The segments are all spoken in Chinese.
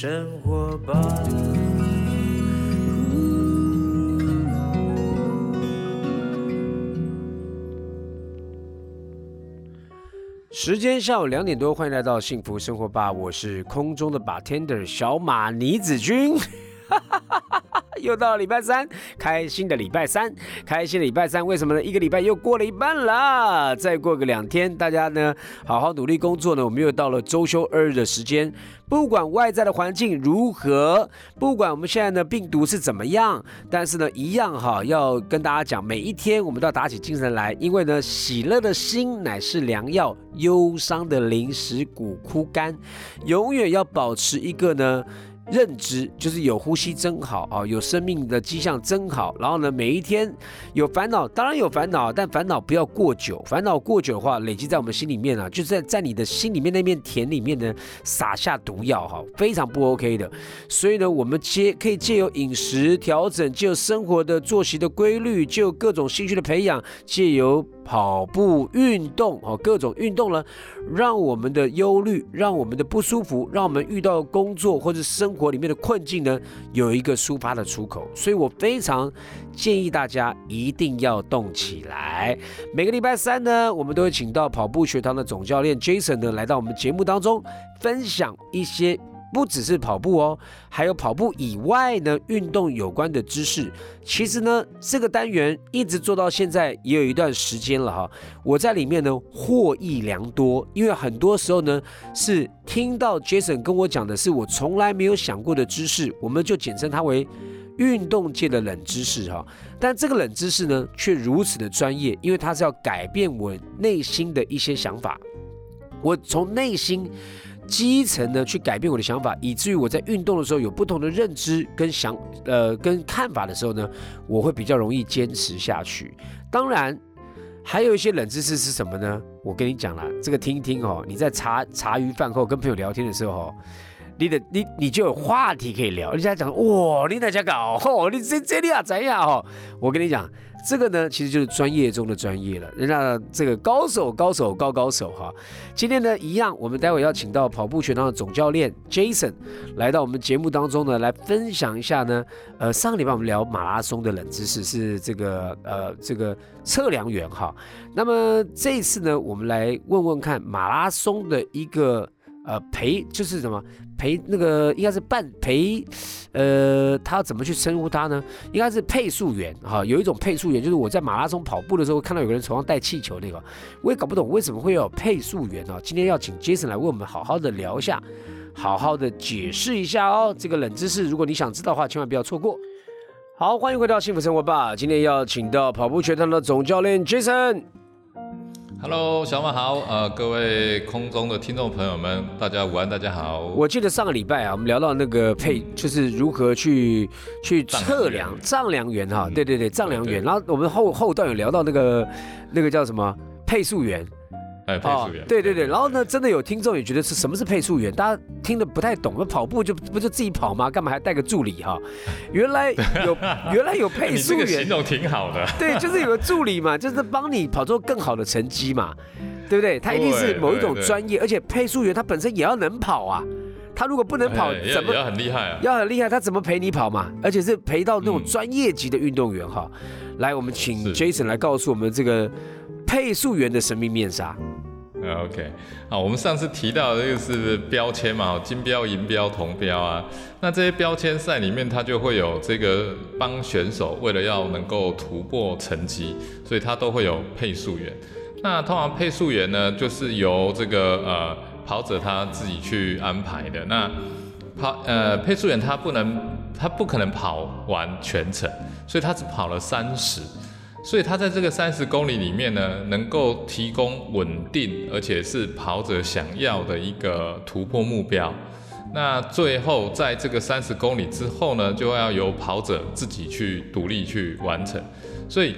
生活吧。时间下午两点多，欢迎来到幸福生活吧，我是空中的 bartender 小马倪子君。又到了礼拜三，开心的礼拜三，开心的礼拜三，为什么呢？一个礼拜又过了一半了，再过个两天，大家呢好好努力工作呢，我们又到了周休二日的时间。不管外在的环境如何，不管我们现在呢病毒是怎么样，但是呢一样哈，要跟大家讲，每一天我们都要打起精神来，因为呢喜乐的心乃是良药，忧伤的灵使骨枯干，永远要保持一个呢。认知就是有呼吸真好啊，有生命的迹象真好。然后呢，每一天有烦恼，当然有烦恼，但烦恼不要过久。烦恼过久的话，累积在我们心里面啊，就是在在你的心里面那面田里面呢撒下毒药哈，非常不 OK 的。所以呢，我们借可以借由饮食调整，借由生活的作息的规律，借由各种兴趣的培养，借由。跑步运动哦，各种运动呢，让我们的忧虑，让我们的不舒服，让我们遇到工作或者生活里面的困境呢，有一个抒发的出口。所以我非常建议大家一定要动起来。每个礼拜三呢，我们都会请到跑步学堂的总教练 Jason 呢，来到我们节目当中，分享一些。不只是跑步哦，还有跑步以外呢，运动有关的知识。其实呢，这个单元一直做到现在也有一段时间了哈。我在里面呢获益良多，因为很多时候呢是听到 Jason 跟我讲的是我从来没有想过的知识，我们就简称它为运动界的冷知识哈。但这个冷知识呢却如此的专业，因为它是要改变我内心的一些想法，我从内心。基层呢，去改变我的想法，以至于我在运动的时候有不同的认知跟想呃跟看法的时候呢，我会比较容易坚持下去。当然，还有一些冷知识是什么呢？我跟你讲啦，这个听一听哦。你在茶茶余饭后跟朋友聊天的时候哦，你的你你就有话题可以聊。人家讲哇，你在家搞哦，你这这里啊怎样哦？我跟你讲。这个呢，其实就是专业中的专业了。人家这个高手，高手，高高手哈。今天呢，一样，我们待会要请到跑步全堂的总教练 Jason 来到我们节目当中呢，来分享一下呢。呃，上个礼拜我们聊马拉松的冷知识是这个呃这个测量员哈。那么这一次呢，我们来问问看马拉松的一个。呃，陪就是什么陪那个应该是伴陪，呃，他怎么去称呼他呢？应该是配速员哈，有一种配速员，就是我在马拉松跑步的时候看到有个人手上带气球那个，我也搞不懂为什么会有配速员啊。今天要请 Jason 来为我们好好的聊一下，好好的解释一下哦，这个冷知识，如果你想知道的话，千万不要错过。好，欢迎回到幸福生活吧，今天要请到跑步全堂的总教练 Jason。Hello，小马好，呃，各位空中的听众朋友们，大家午安，大家好。我记得上个礼拜啊，我们聊到那个配，就是如何去去测量丈量员哈，对对对，丈量员。然后我们后后段有聊到那个那个叫什么配速员。哎，配速员，对对对，然后呢，真的有听众也觉得是什么是配速员，大家听得不太懂，那跑步就不就自己跑吗？干嘛还带个助理哈？原来有 原来有配速员，形容挺好的。对，就是有个助理嘛，就是帮你跑出更好的成绩嘛，对不对？他一定是某一种专业，而且配速员他本身也要能跑啊，他如果不能跑，怎么要很厉害啊？要很厉害，他怎么陪你跑嘛？而且是陪到那种专业级的运动员哈。来，我们请 Jason 来告诉我们这个配速员的神秘面纱。OK，好，我们上次提到的这个是标签嘛，金标、银标、铜标啊。那这些标签赛里面，它就会有这个帮选手为了要能够突破成绩，所以它都会有配速员。那通常配速员呢，就是由这个呃跑者他自己去安排的。那跑呃配速员他不能，他不可能跑完全程，所以他只跑了三十。所以他在这个三十公里里面呢，能够提供稳定，而且是跑者想要的一个突破目标。那最后在这个三十公里之后呢，就要由跑者自己去独立去完成。所以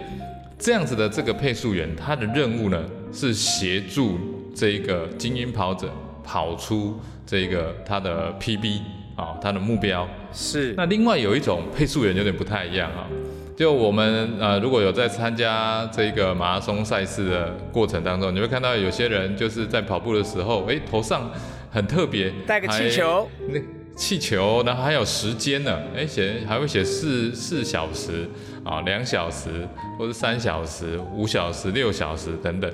这样子的这个配速员，他的任务呢是协助这个精英跑者跑出这个他的 PB 啊，他的目标是。那另外有一种配速员有点不太一样啊。就我们呃，如果有在参加这个马拉松赛事的过程当中，你会看到有些人就是在跑步的时候，哎，头上很特别，带个气球，那气球，然后还有时间呢，哎，写还会写四四小时啊，两小时，或者三小时、五小时、六小时等等。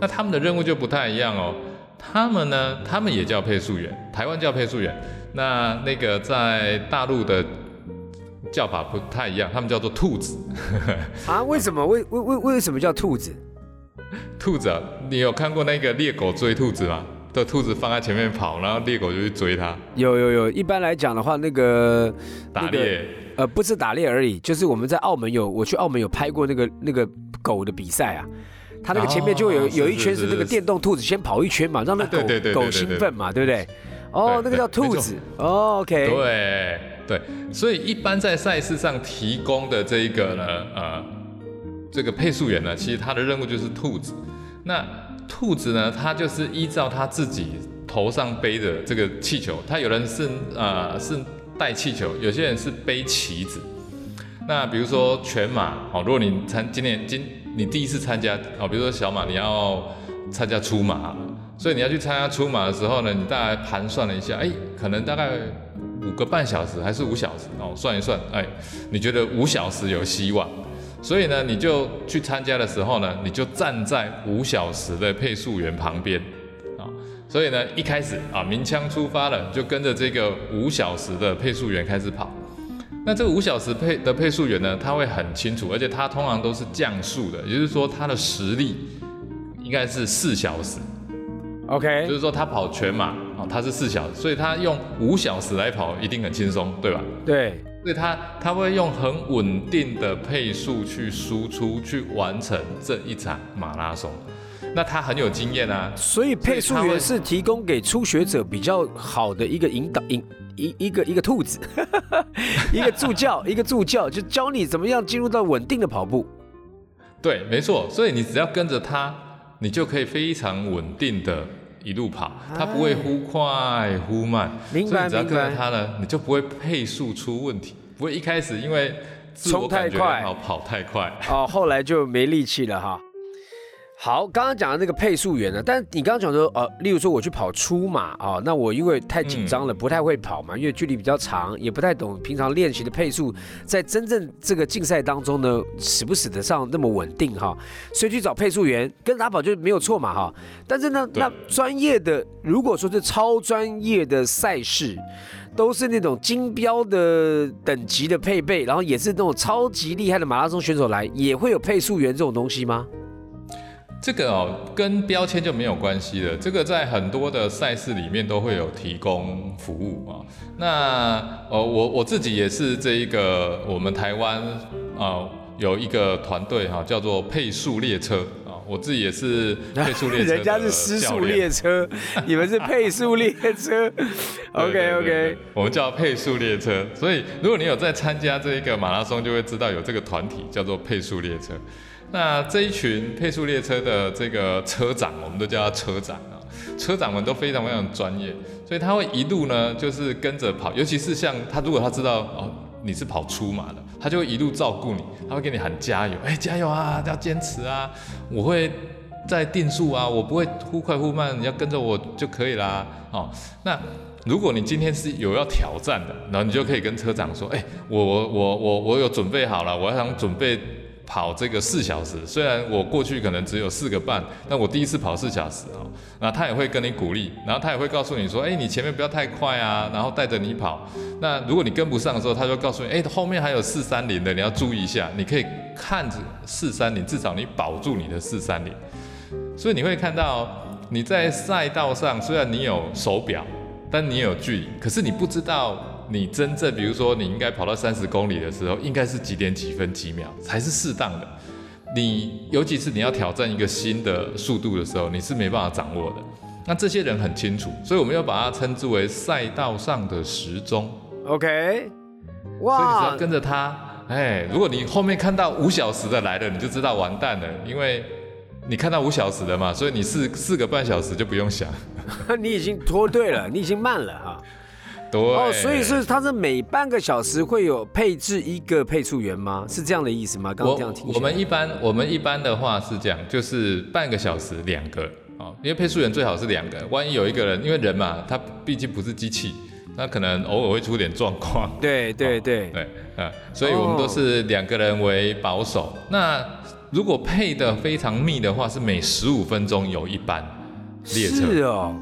那他们的任务就不太一样哦。他们呢，他们也叫配速员，台湾叫配速员。那那个在大陆的叫法不太一样，他们叫做兔子。啊？为什么？为为为为什么叫兔子？兔子，啊，你有看过那个猎狗追兔子吗？的兔子放在前面跑，然后猎狗就去追它。有有有，一般来讲的话，那个打猎，呃，不是打猎而已，就是我们在澳门有，我去澳门有拍过那个那个狗的比赛啊。它那个前面就有有一圈是那个电动兔子先跑一圈嘛，让那狗狗兴奋嘛，对不对？哦，那个叫兔子。OK。对对，所以一般在赛事上提供的这一个呢，呃，这个配速员呢，其实他的任务就是兔子。那兔子呢，它就是依照他自己头上背的这个气球，他有人是呃是带气球，有些人是背旗子。那比如说全马，好，如果你参今年今你第一次参加，好，比如说小马你要参加出马，所以你要去参加出马的时候呢，你大概盘算了一下，哎，可能大概五个半小时还是五小时，哦，算一算，哎，你觉得五小时有希望，所以呢，你就去参加的时候呢，你就站在五小时的配速员旁边，啊，所以呢，一开始啊，鸣枪出发了，就跟着这个五小时的配速员开始跑。那这个五小时配的配速员呢，他会很清楚，而且他通常都是降速的，也就是说他的实力应该是四小时。，OK，就是说他跑全马哦，他是四小时，所以他用五小时来跑一定很轻松，对吧？对，所以他他会用很稳定的配速去输出，去完成这一场马拉松。那他很有经验啊，所以配速员是提供给初学者比较好的一个引导引。一一个一个兔子，一个助教，一个助教，就教你怎么样进入到稳定的跑步。对，没错。所以你只要跟着他，你就可以非常稳定的一路跑，它不会忽快忽慢。所以，你只要跟着它呢，你就不会配速出问题，不会一开始因为冲太快，跑太快，哦，后来就没力气了哈。好，刚刚讲的那个配速员呢？但是你刚刚讲说，呃，例如说我去跑出马啊，那我因为太紧张了，不太会跑嘛，因为距离比较长，也不太懂平常练习的配速，在真正这个竞赛当中呢，使不使得上那么稳定哈？所以去找配速员跟打跑就没有错嘛哈。但是呢，那专业的，如果说是超专业的赛事，都是那种金标的等级的配备，然后也是那种超级厉害的马拉松选手来，也会有配速员这种东西吗？这个哦，跟标签就没有关系了。这个在很多的赛事里面都会有提供服务啊。那呃，我我自己也是这一个，我们台湾啊有一个团队哈，叫做配速列车啊。我自己也是配速列车，人家是失速列车，你们是配速列车。OK OK，我们叫配速列车。所以如果你有在参加这一个马拉松，就会知道有这个团体叫做配速列车。那这一群配速列车的这个车长，我们都叫他车长啊，车长们都非常非常专业，所以他会一路呢就是跟着跑，尤其是像他如果他知道哦你是跑出马的，他就会一路照顾你，他会给你喊加油，哎加油啊，要坚持啊，我会在定速啊，我不会忽快忽慢，你要跟着我就可以啦，哦，那如果你今天是有要挑战的，然后你就可以跟车长说，哎我我我我我有准备好了，我要想准备。跑这个四小时，虽然我过去可能只有四个半，但我第一次跑四小时啊，那他也会跟你鼓励，然后他也会告诉你说，哎，你前面不要太快啊，然后带着你跑。那如果你跟不上的时候，他就告诉你，哎，后面还有四三零的，你要注意一下，你可以看着四三零，至少你保住你的四三零。所以你会看到你在赛道上，虽然你有手表，但你有距离，可是你不知道。你真正，比如说，你应该跑到三十公里的时候，应该是几点几分几秒才是适当的。你尤其是你要挑战一个新的速度的时候，你是没办法掌握的。那这些人很清楚，所以我们要把它称之为赛道上的时钟。OK，哇！所以你只要跟着他，哎，如果你后面看到五小时的来了，你就知道完蛋了，因为你看到五小时的嘛，所以你四四个半小时就不用想，你已经脱队了，你已经慢了哈。对哦，所以是它是每半个小时会有配置一个配速员吗？是这样的意思吗？刚刚这样听。我们一般我们一般的话是这样，就是半个小时两个啊，因为配速员最好是两个，万一有一个人，因为人嘛，他毕竟不是机器，那可能偶尔会出点状况。对对对对，嗯，所以我们都是两个人为保守。那如果配的非常密的话，是每十五分钟有一班列车。是哦。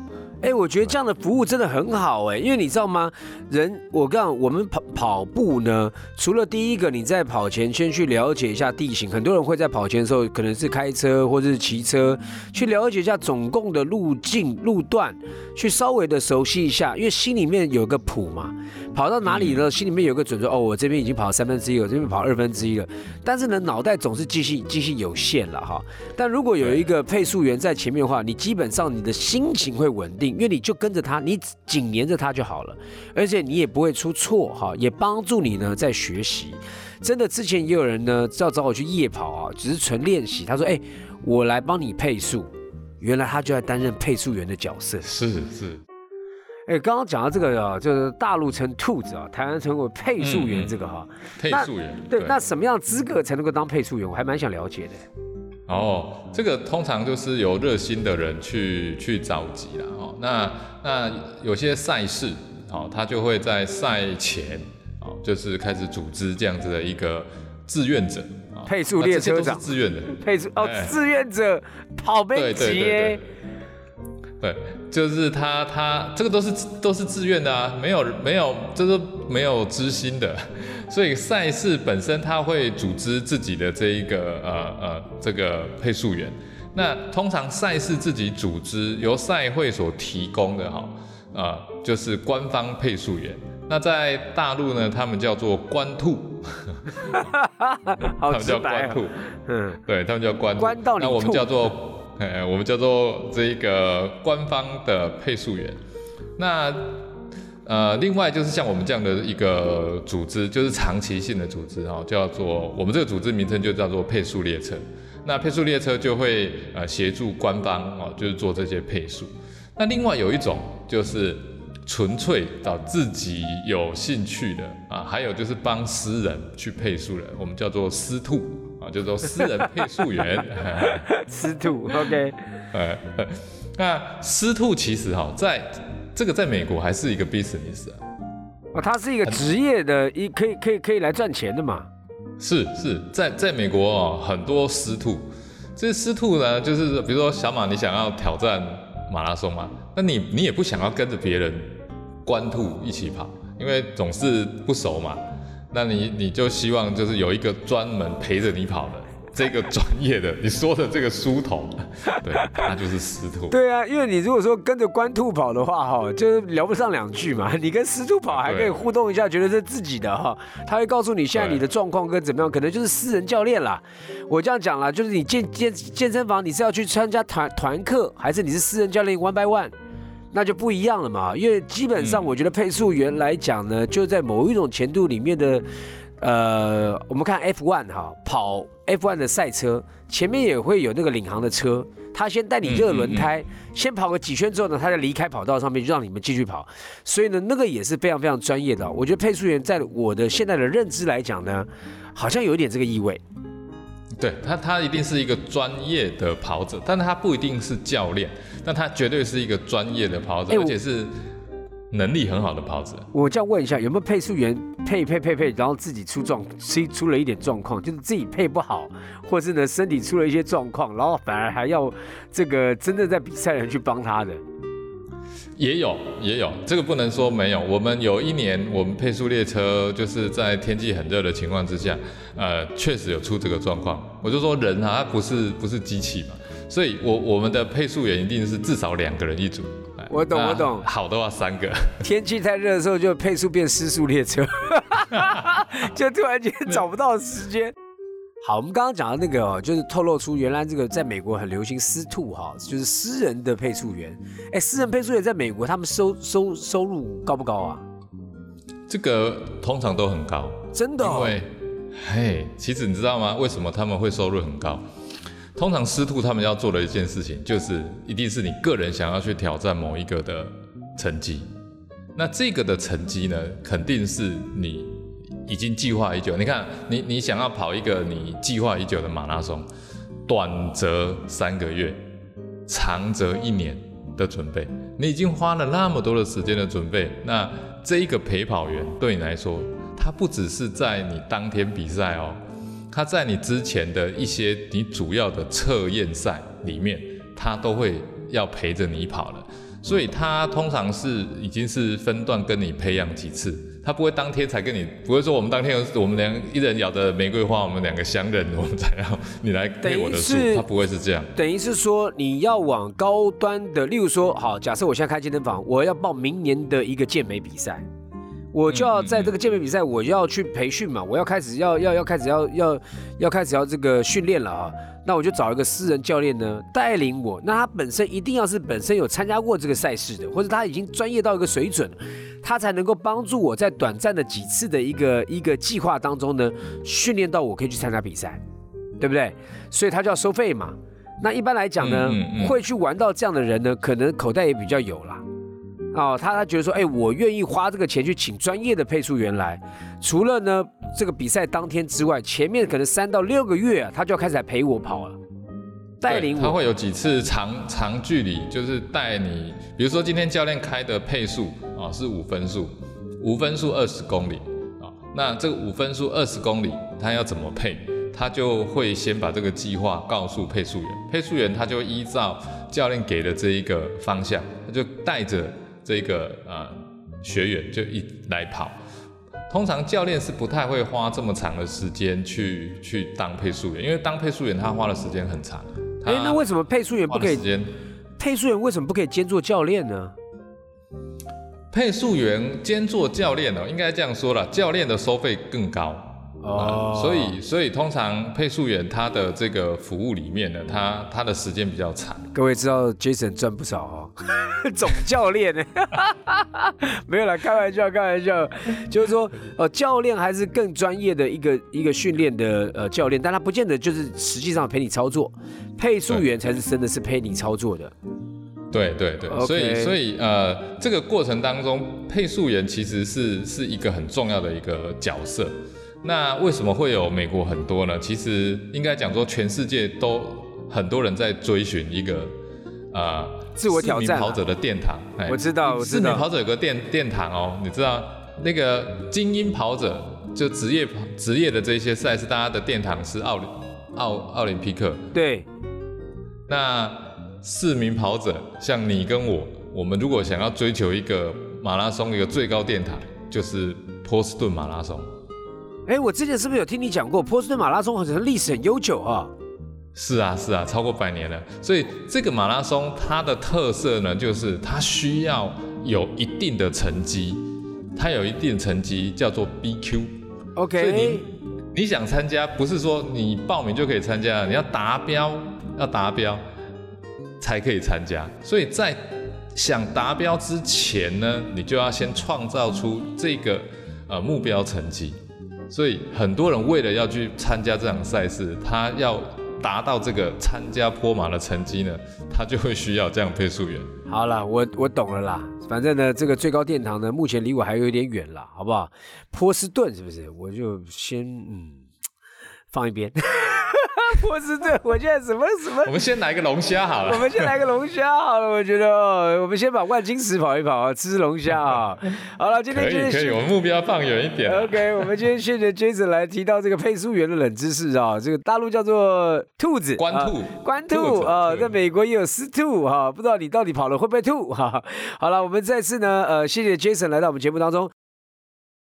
哎，我觉得这样的服务真的很好哎，因为你知道吗？人，我告诉我们跑跑步呢，除了第一个你在跑前先去了解一下地形，很多人会在跑前的时候可能是开车或者是骑车去了解一下总共的路径路段，去稍微的熟悉一下，因为心里面有个谱嘛。跑到哪里呢？心里面有个准，说哦，我这边已经跑三分之一了，这边跑二分之一了。但是呢，脑袋总是记性记性有限了哈。但如果有一个配速员在前面的话，你基本上你的心情会稳定，因为你就跟着他，你紧连着他就好了，而且你也不会出错哈，也帮助你呢在学习。真的，之前也有人呢要找我去夜跑啊，只是纯练习。他说，哎，我来帮你配速，原来他就在担任配速员的角色。是是。哎，刚刚讲到这个啊，就是大陆称兔子啊，台湾称为配速员这个哈，配速员。对，那什么样资格才能够当配速员？我还蛮想了解的。哦，这个通常就是由热心的人去去召集啦哦。那那有些赛事，哦，他就会在赛前，哦，就是开始组织这样子的一个志愿者配速列车长，志愿的配速哦，志愿者跑背级。对，就是他，他这个都是都是自愿的啊，没有没有，这是没有知心的，所以赛事本身他会组织自己的这一个呃呃这个配速员，那通常赛事自己组织由赛会所提供的哈，啊就是官方配速员，那在大陆呢，他们叫做官兔，他们叫官兔，嗯，对他们叫官，官到那我们叫做。哎，我们叫做这一个官方的配速员。那呃，另外就是像我们这样的一个组织，就是长期性的组织哈，叫做我们这个组织名称就叫做配速列车。那配速列车就会呃协助官方哦，就是做这些配速。那另外有一种就是纯粹找自己有兴趣的啊，还有就是帮私人去配速的，我们叫做私兔。叫做私人配速员，私兔，OK。呃，那私兔其实哈，在这个在美国还是一个 business 啊。哦，它是一个职业的，一可以可以可以来赚钱的嘛。是是，在在美国哦，很多私兔。这私兔呢，就是比如说小马，你想要挑战马拉松嘛？那你你也不想要跟着别人官兔一起跑，因为总是不熟嘛。那你你就希望就是有一个专门陪着你跑的这个专业的你说的这个书童，对，他就是师徒。对啊，因为你如果说跟着官兔跑的话，哈，就是聊不上两句嘛。你跟师徒跑还可以互动一下，觉得是自己的哈，他会告诉你现在你的状况跟怎么样，可能就是私人教练啦。我这样讲啦，就是你健健健身房，你是要去参加团团课，还是你是私人教练 one by one？那就不一样了嘛，因为基本上我觉得配速员来讲呢，就在某一种前度里面的，呃，我们看 F1 哈，跑 F1 的赛车，前面也会有那个领航的车，他先带你热轮胎，先跑个几圈之后呢，他再离开跑道上面，就让你们继续跑，所以呢，那个也是非常非常专业的。我觉得配速员在我的现在的认知来讲呢，好像有一点这个意味。对他，他一定是一个专业的跑者，但是他不一定是教练，但他绝对是一个专业的跑者，而且是能力很好的跑者。我这样问一下，有没有配速员配配配配，然后自己出状，出出了一点状况，就是自己配不好，或是呢身体出了一些状况，然后反而还要这个真正在比赛人去帮他的？也有，也有，这个不能说没有。我们有一年，我们配速列车就是在天气很热的情况之下，呃，确实有出这个状况。我就说人啊，他不是不是机器嘛，所以我我们的配速员一定是至少两个人一组。我懂，我懂。好的话三个。天气太热的时候，就配速变失速列车，就突然间找不到时间。好，我们刚刚讲的那个哦，就是透露出原来这个在美国很流行私兔哈，就是私人的配速员。哎，私人配速员在美国他们收收收入高不高啊？这个通常都很高，真的。因为，嘿，其实你知道吗？为什么他们会收入很高？通常私兔他们要做的一件事情，就是一定是你个人想要去挑战某一个的成绩。那这个的成绩呢，肯定是你。已经计划已久，你看，你你想要跑一个你计划已久的马拉松，短则三个月，长则一年的准备，你已经花了那么多的时间的准备，那这一个陪跑员对你来说，他不只是在你当天比赛哦，他在你之前的一些你主要的测验赛里面，他都会要陪着你跑了。所以他通常是已经是分段跟你培养几次，他不会当天才跟你，不会说我们当天我们两一人咬的玫瑰花，我们两个相认，我们才要你来配我的数，他不会是这样。等于是说你要往高端的，例如说，好，假设我现在开健身房，我要报明年的一个健美比赛，我就要在这个健美比赛，我要去培训嘛，我要开始要要要开始要要要开始要这个训练了啊。那我就找一个私人教练呢，带领我。那他本身一定要是本身有参加过这个赛事的，或者他已经专业到一个水准，他才能够帮助我在短暂的几次的一个一个计划当中呢，训练到我可以去参加比赛，对不对？所以他就要收费嘛。那一般来讲呢，会去玩到这样的人呢，可能口袋也比较有啦。哦，他他觉得说，哎，我愿意花这个钱去请专业的配速员来，除了呢这个比赛当天之外，前面可能三到六个月啊，他就要开始来陪我跑了，带领我。他会有几次长长距离，就是带你，比如说今天教练开的配速啊是五分速，五分速二十公里啊，那这个五分速二十公里他要怎么配，他就会先把这个计划告诉配速员，配速员他就依照教练给的这一个方向，他就带着。这个呃学员就一来跑，通常教练是不太会花这么长的时间去去当配速员，因为当配速员他花的时间很长。哎，那为什么配速员不可以？配速员为什么不可以兼做教练呢？配速员兼做教练呢，应该这样说了，教练的收费更高。哦，所以所以通常配速员他的这个服务里面呢，他他的时间比较长。各位知道 Jason 赚不少哦，总教练。呢，没有啦，开玩笑开玩笑，就是说呃教练还是更专业的一个一个训练的呃教练，但他不见得就是实际上陪你操作，配速员才是真的是陪你操作的。对对对，所以所以呃这个过程当中，配速员其实是是一个很重要的一个角色。那为什么会有美国很多呢？其实应该讲说，全世界都很多人在追寻一个啊自我挑战跑者的殿堂。我知道，四名跑者有个殿殿堂哦，你知道那个精英跑者就职业职业的这些赛事，大家的殿堂是奥奥奥林匹克。对。那四名跑者，像你跟我，我们如果想要追求一个马拉松一个最高殿堂，就是波士顿马拉松。哎，我之前是不是有听你讲过波士顿马拉松好像历史很悠久啊？是啊，是啊，超过百年了。所以这个马拉松它的特色呢，就是它需要有一定的成绩，它有一定成绩叫做 BQ。OK。所以你你想参加，不是说你报名就可以参加，你要达标，要达标才可以参加。所以在想达标之前呢，你就要先创造出这个呃目标成绩。所以很多人为了要去参加这场赛事，他要达到这个参加坡马的成绩呢，他就会需要这样配速员。好了，我我懂了啦。反正呢，这个最高殿堂呢，目前离我还有一点远了，好不好？波士顿是不是？我就先嗯放一边。波士顿，我现在什么什么？我们先来个龙虾好了。我们先来个龙虾好了，我觉得哦，我们先把万金石跑一跑啊，吃龙虾啊。好了，今天可以可以，我们目标放远一点。OK，我们今天谢谢 Jason 来提到这个配速员的冷知识啊，这个大陆叫做兔子，关兔，关兔啊，在美国也有狮兔哈，不知道你到底跑了会不会吐哈。好了，我们再次呢，呃，谢谢 Jason 来到我们节目当中。